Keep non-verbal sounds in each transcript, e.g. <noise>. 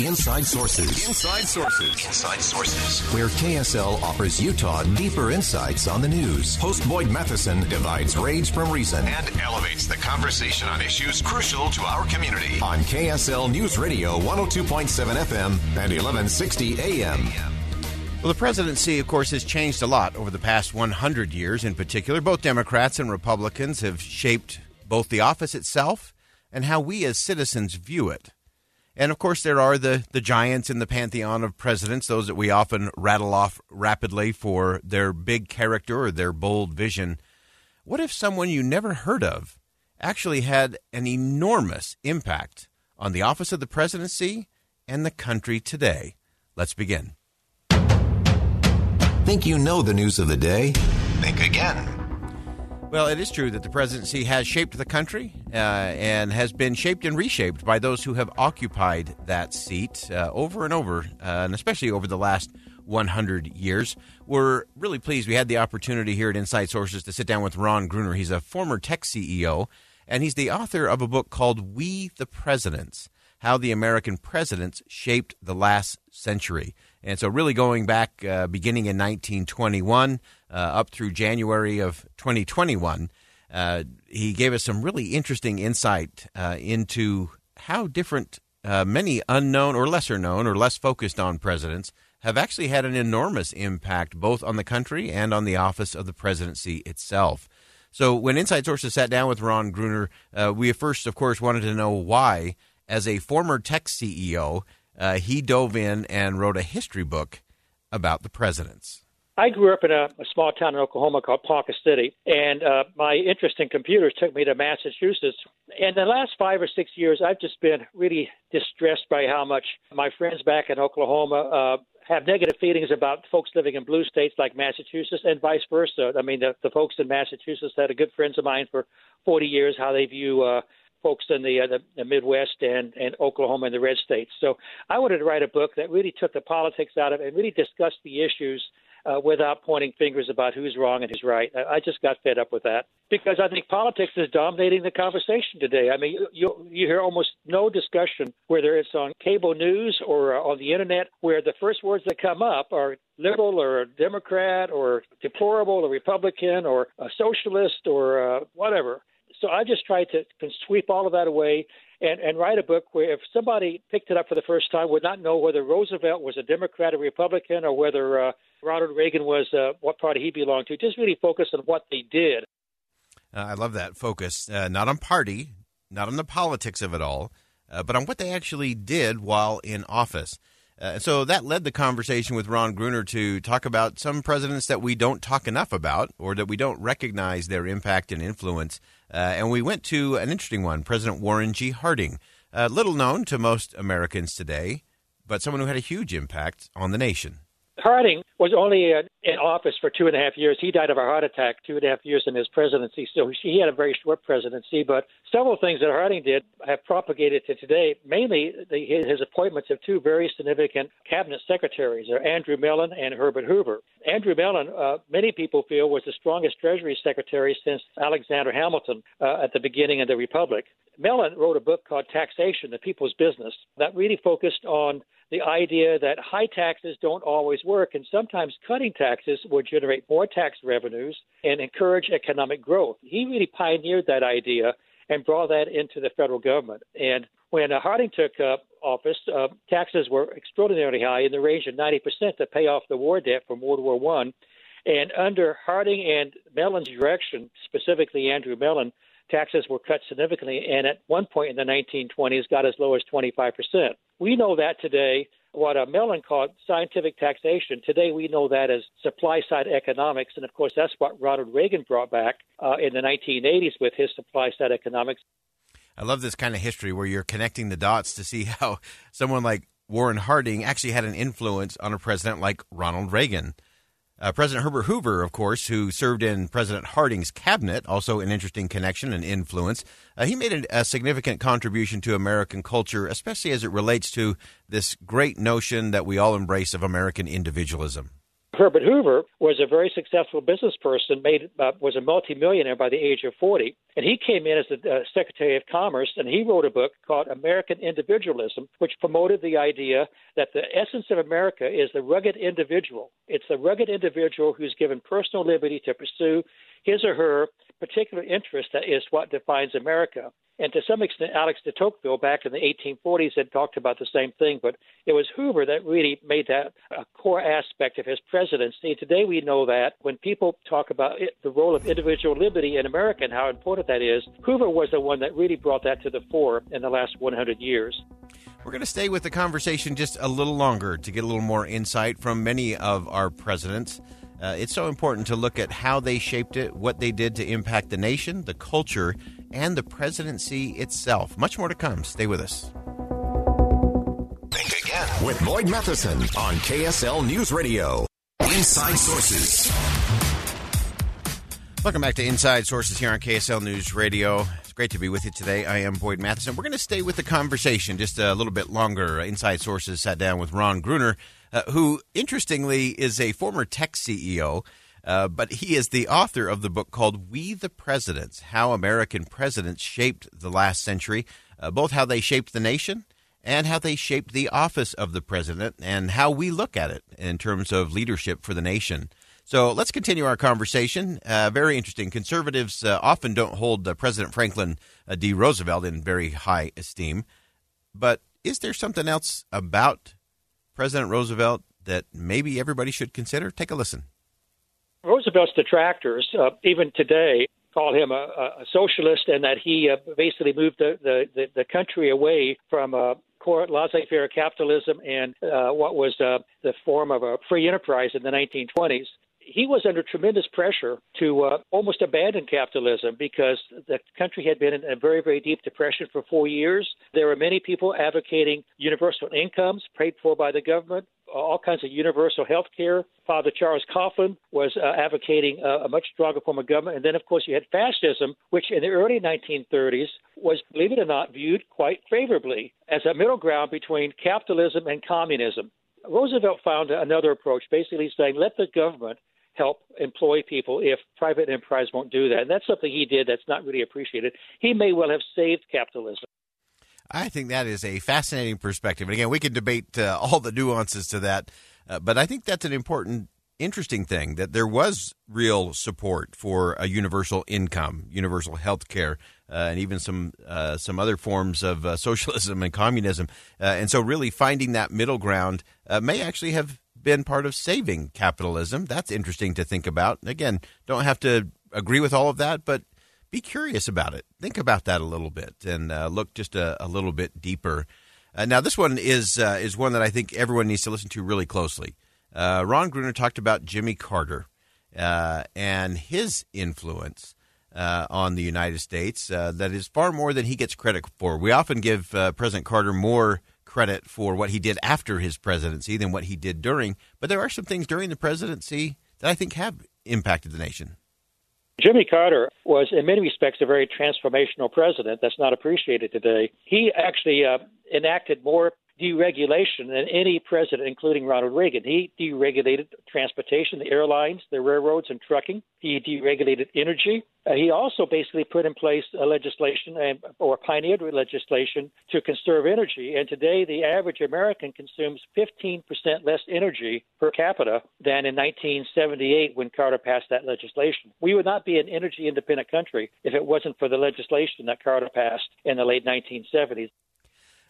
Inside Sources. Inside Sources. Inside Sources. Where KSL offers Utah deeper insights on the news. Host Boyd Matheson divides rage from reason and elevates the conversation on issues crucial to our community. On KSL News Radio 102.7 FM and 1160 AM. Well, the presidency, of course, has changed a lot over the past 100 years in particular. Both Democrats and Republicans have shaped both the office itself and how we as citizens view it. And of course, there are the, the giants in the pantheon of presidents, those that we often rattle off rapidly for their big character or their bold vision. What if someone you never heard of actually had an enormous impact on the office of the presidency and the country today? Let's begin. Think you know the news of the day? Think again. Well, it is true that the presidency has shaped the country uh, and has been shaped and reshaped by those who have occupied that seat uh, over and over, uh, and especially over the last 100 years. We're really pleased we had the opportunity here at Inside Sources to sit down with Ron Gruner. He's a former tech CEO, and he's the author of a book called We the Presidents How the American Presidents Shaped the Last Century. And so, really going back, uh, beginning in 1921 uh, up through January of 2021, uh, he gave us some really interesting insight uh, into how different, uh, many unknown or lesser known or less focused on presidents have actually had an enormous impact both on the country and on the office of the presidency itself. So, when Inside Sources sat down with Ron Gruner, uh, we first, of course, wanted to know why, as a former tech CEO, uh, he dove in and wrote a history book about the presidents. I grew up in a, a small town in Oklahoma called Ponca City, and uh, my interest in computers took me to Massachusetts. In the last five or six years, I've just been really distressed by how much my friends back in Oklahoma uh, have negative feelings about folks living in blue states like Massachusetts and vice versa. I mean, the, the folks in Massachusetts that are good friends of mine for 40 years, how they view uh, folks in the, uh, the, the Midwest and, and Oklahoma and the red states. So I wanted to write a book that really took the politics out of it and really discussed the issues uh, without pointing fingers about who's wrong and who's right. I, I just got fed up with that because I think politics is dominating the conversation today. I mean, you you hear almost no discussion, whether it's on cable news or uh, on the internet, where the first words that come up are liberal or Democrat or deplorable or Republican or a socialist or uh, whatever so I just tried to sweep all of that away and, and write a book where if somebody picked it up for the first time would not know whether Roosevelt was a Democrat or Republican or whether uh, Ronald Reagan was uh, what party he belonged to. Just really focus on what they did. Uh, I love that focus, uh, not on party, not on the politics of it all, uh, but on what they actually did while in office. Uh, so that led the conversation with Ron Gruner to talk about some presidents that we don't talk enough about or that we don't recognize their impact and influence. Uh, and we went to an interesting one President Warren G. Harding, uh, little known to most Americans today, but someone who had a huge impact on the nation. Harding was only uh, in office for two and a half years. He died of a heart attack two and a half years in his presidency, so he had a very short presidency. But several things that Harding did have propagated to today, mainly the, his appointments of two very significant cabinet secretaries, Andrew Mellon and Herbert Hoover. Andrew Mellon, uh, many people feel, was the strongest Treasury Secretary since Alexander Hamilton uh, at the beginning of the Republic. Mellon wrote a book called Taxation, the People's Business, that really focused on the idea that high taxes don't always work, and sometimes cutting taxes will generate more tax revenues and encourage economic growth. He really pioneered that idea and brought that into the federal government. And when uh, Harding took uh, office, uh, taxes were extraordinarily high in the range of 90% to pay off the war debt from World War One. And under Harding and Mellon's direction, specifically Andrew Mellon, taxes were cut significantly, and at one point in the 1920s got as low as 25%. We know that today. What Mellon called scientific taxation. Today, we know that as supply side economics. And of course, that's what Ronald Reagan brought back uh, in the 1980s with his supply side economics. I love this kind of history where you're connecting the dots to see <laughs> how someone like Warren Harding actually had an influence on a president like Ronald Reagan. Uh, President Herbert Hoover, of course, who served in President Harding's cabinet, also an interesting connection and influence. Uh, he made a, a, significant contribution to American culture, especially as it relates to this great notion that we all embrace of American individualism. Herbert Hoover was a very successful business person, made uh, was a multimillionaire by the age of 40, and he came in as the uh, Secretary of Commerce, and he wrote a book called American Individualism, which promoted the idea that the essence of America is the rugged individual. It's the rugged individual who's given personal liberty to pursue his or her particular interest that is what defines America. And to some extent, Alex de Tocqueville back in the 1840s had talked about the same thing, but it was Hoover that really made that a core aspect of his presidency. Today we know that when people talk about it, the role of individual liberty in America and how important that is, Hoover was the one that really brought that to the fore in the last 100 years. We're going to stay with the conversation just a little longer to get a little more insight from many of our presidents. Uh, it's so important to look at how they shaped it, what they did to impact the nation, the culture, and the presidency itself. Much more to come. Stay with us. Think again with Boyd Matheson on KSL News Radio. Inside Sources. Welcome back to Inside Sources here on KSL News Radio. It's great to be with you today. I am Boyd Matheson. We're going to stay with the conversation just a little bit longer. Inside Sources sat down with Ron Gruner, uh, who, interestingly, is a former tech CEO. Uh, but he is the author of the book called We the Presidents How American Presidents Shaped the Last Century, uh, both how they shaped the nation and how they shaped the office of the president and how we look at it in terms of leadership for the nation. So let's continue our conversation. Uh, very interesting. Conservatives uh, often don't hold uh, President Franklin D. Roosevelt in very high esteem. But is there something else about President Roosevelt that maybe everybody should consider? Take a listen. Roosevelt's detractors, uh, even today, call him a, a socialist and that he uh, basically moved the, the, the, country away from uh, laissez-faire capitalism and uh, what was uh, the form of a free enterprise in the 1920s he was under tremendous pressure to uh, almost abandon capitalism because the country had been in a very, very deep depression for four years. There were many people advocating universal incomes paid for by the government, all kinds of universal health care. Father Charles Coughlin was uh, advocating a, a much stronger form of government. And then, of course, you had fascism, which in the early 1930s was, believe it or not, viewed quite favorably as a middle ground between capitalism and communism. Roosevelt found another approach, basically saying, let the government help employ people if private enterprise won't do that. And that's something he did that's not really appreciated. He may well have saved capitalism. I think that is a fascinating perspective. And again, we could debate uh, all the nuances to that, uh, but I think that's an important, interesting thing that there was real support for a universal income, universal health care, uh, and even some uh, some other forms of uh, <laughs> socialism and communism. Uh, and so, really finding that middle ground may actually have been part of saving capitalism. That's interesting to think about. Again, don't have to agree with all of that, but be curious about it. Think about that a little bit and uh, look just a, a, little bit deeper. Uh, now, this one is uh, is one that I think everyone needs to listen to really closely. Uh, Ron Gruner talked about Jimmy Carter uh, and his influence uh, on the United States that is far more than he gets credit for. We often give President Carter more credit for what he did after his presidency than what he did during. But there are some things during the presidency that I think have impacted the nation. Jimmy Carter was, in many respects, a very transformational president that's not appreciated today. He actually uh, enacted more deregulation than any president, including Ronald Reagan. He deregulated transportation, the airlines, the railroads, and trucking. He deregulated energy. Uh, he also basically put in place a legislation and, or pioneered legislation to conserve energy. And today, the average American consumes 15% less energy per capita than in 1978 when Carter passed that legislation. We would not be an energy independent country if it wasn't for the legislation that Carter passed in the late 1970s.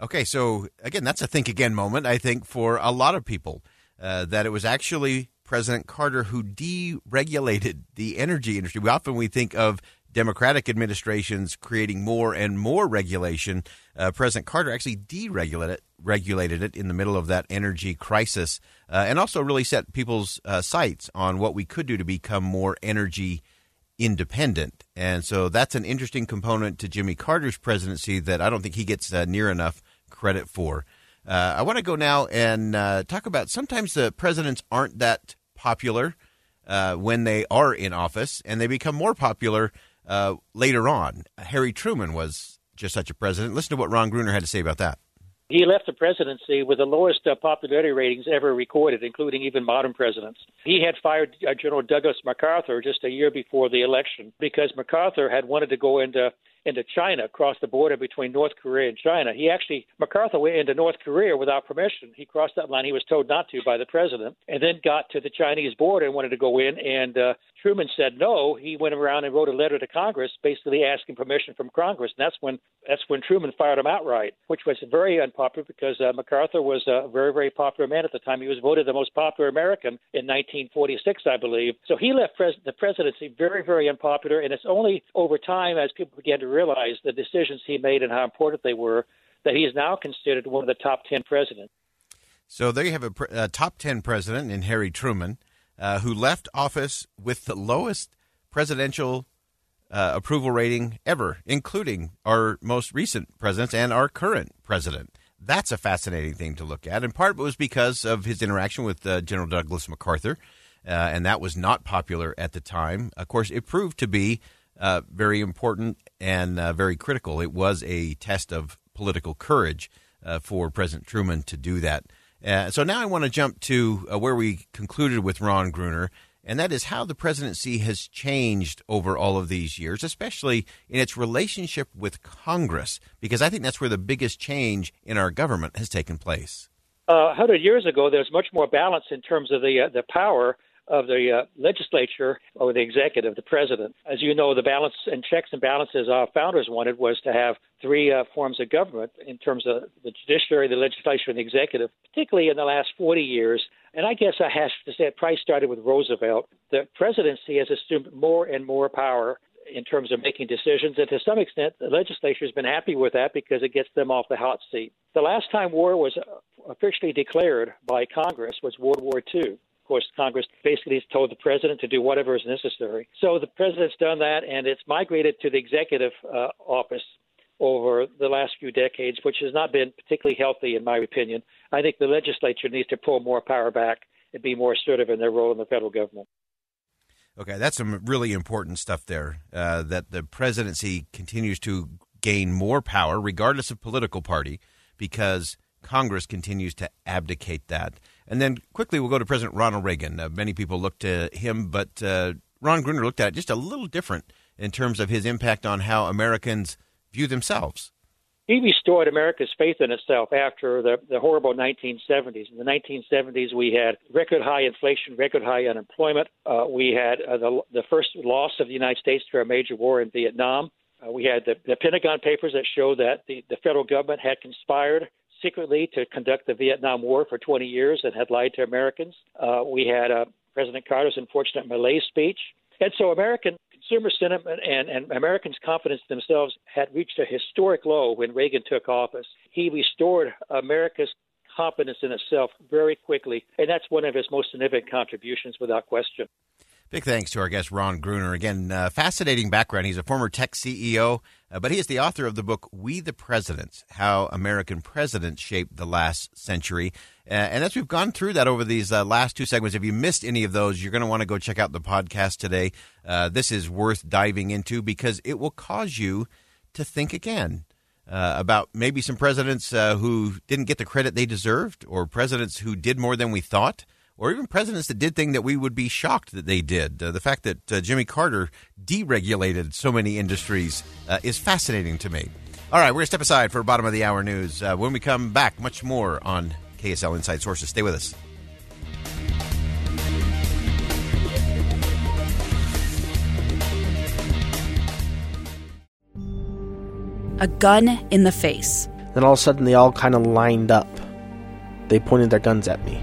Okay, so again, that's a think again moment, I think, for a lot of people, uh, that it was actually President Carter who deregulated the energy industry. We often we think of Democratic administrations creating more and more regulation. Uh, President Carter actually deregulated it, regulated it in the middle of that energy crisis, uh, and also really set people's uh, sights on what we could do to become more energy independent. And so that's an interesting component to Jimmy Carter's presidency that I don't think he gets uh, near enough credit for. Uh, I want to go now and uh, talk about sometimes the presidents aren't that popular uh, when they are in office, and they become more popular uh, later on. Harry Truman was just such a president. Listen to what Ron Gruner had to say about that. He left the presidency with the lowest uh, popularity ratings ever recorded, including even modern presidents. He had fired uh, General Douglas MacArthur just a year before the election because MacArthur had wanted to go into into China, across the border between North Korea and China. He actually, MacArthur went into North Korea without permission. He crossed that line. He was told not to by the president, and then got to the Chinese border and wanted to go in. And uh, Truman said no. He went around and wrote a letter to Congress, basically asking permission from Congress. And that's when that's when Truman fired him outright, which was very unpopular because uh, MacArthur was a very very popular man at the time. He was voted the most popular American in 1946, I believe. So he left pres- the presidency very very unpopular, and it's only over time as people began to realize the decisions he made and how important they were that he is now considered one of the top 10 presidents. So there you have a, a top 10 president in Harry Truman, uh, who left office with the lowest presidential uh, approval rating ever, including our most recent presidents and our current president. That's a fascinating thing to look at. And part it was because of his interaction with uh, General Douglas MacArthur, uh, and that was not popular at the time. Of course, it proved to be uh, very important and uh, very critical. It was a test of political courage uh, for President Truman to do that. Uh, so now I want to jump to uh, where we concluded with Ron Gruner, and that is how the presidency has changed over all of these years, especially in its relationship with Congress, because I think that's where the biggest change in our government has taken place. Uh, 100 years ago, there was much more balance in terms of the the power of the uh, legislature or the executive, the president. As you know, the balance and checks and balances our founders wanted was to have three uh, forms of government in terms of the judiciary, the legislature, and the executive, particularly in the last 40 years. And I guess I have to say it probably started with Roosevelt. The presidency has assumed more and more power in terms of making decisions. And to some extent, the legislature has been happy with that because it gets them off the hot seat. The last time war was officially declared by Congress was World War II course, Congress basically has told the president to do whatever is necessary. So the president's done that, and it's migrated to the executive uh, office over the last few decades, which has not been particularly healthy, in my opinion. I think the legislature needs to pull more power back and be more assertive in their role in the federal government. Okay, that's some really important stuff there. Uh, that the presidency continues to gain more power, regardless of political party, because Congress continues to abdicate that. And then quickly, we'll go to President Ronald Reagan. Uh, many people look to him, but uh, Ron Gruner looked at it just a little different in terms of his impact on how Americans view themselves. He restored America's faith in itself after the, the horrible 1970s. In the 1970s, we had record high inflation, record high unemployment. Uh, we had uh, the, the first loss of the United States to a major war in Vietnam. Uh, we had the, the Pentagon Papers that showed that the, the federal government had conspired secretly to conduct the Vietnam War for 20 years and had lied to Americans. Uh, we had uh, President Carter's unfortunate Malaise speech. And so American consumer sentiment and, and Americans' confidence themselves had reached a historic low when Reagan took office. He restored America's confidence in itself very quickly, and that's one of his most significant contributions without question. Big thanks to our guest, Ron Gruner. Again, uh, fascinating background. He's a former tech CEO, uh, but he is the author of the book We the Presidents How American Presidents Shaped the Last Century. Uh, and as we've gone through that over these uh, last two segments, if you missed any of those, you're going to want to go check out the podcast today. Uh, this is worth diving into because it will cause you to think again. Uh, about maybe some presidents who didn't get the credit they deserved, or presidents who did more than we thought, or even presidents that did things that we would be shocked that they did. Uh, the fact that uh, Jimmy Carter deregulated so many industries uh, is fascinating to me. All right, we're going to step aside for bottom of the hour news. Uh, when we come back, much more on KSL Inside Sources. Stay with us. A gun in the face. Then all of a sudden, they all kind of lined up. They pointed their guns at me.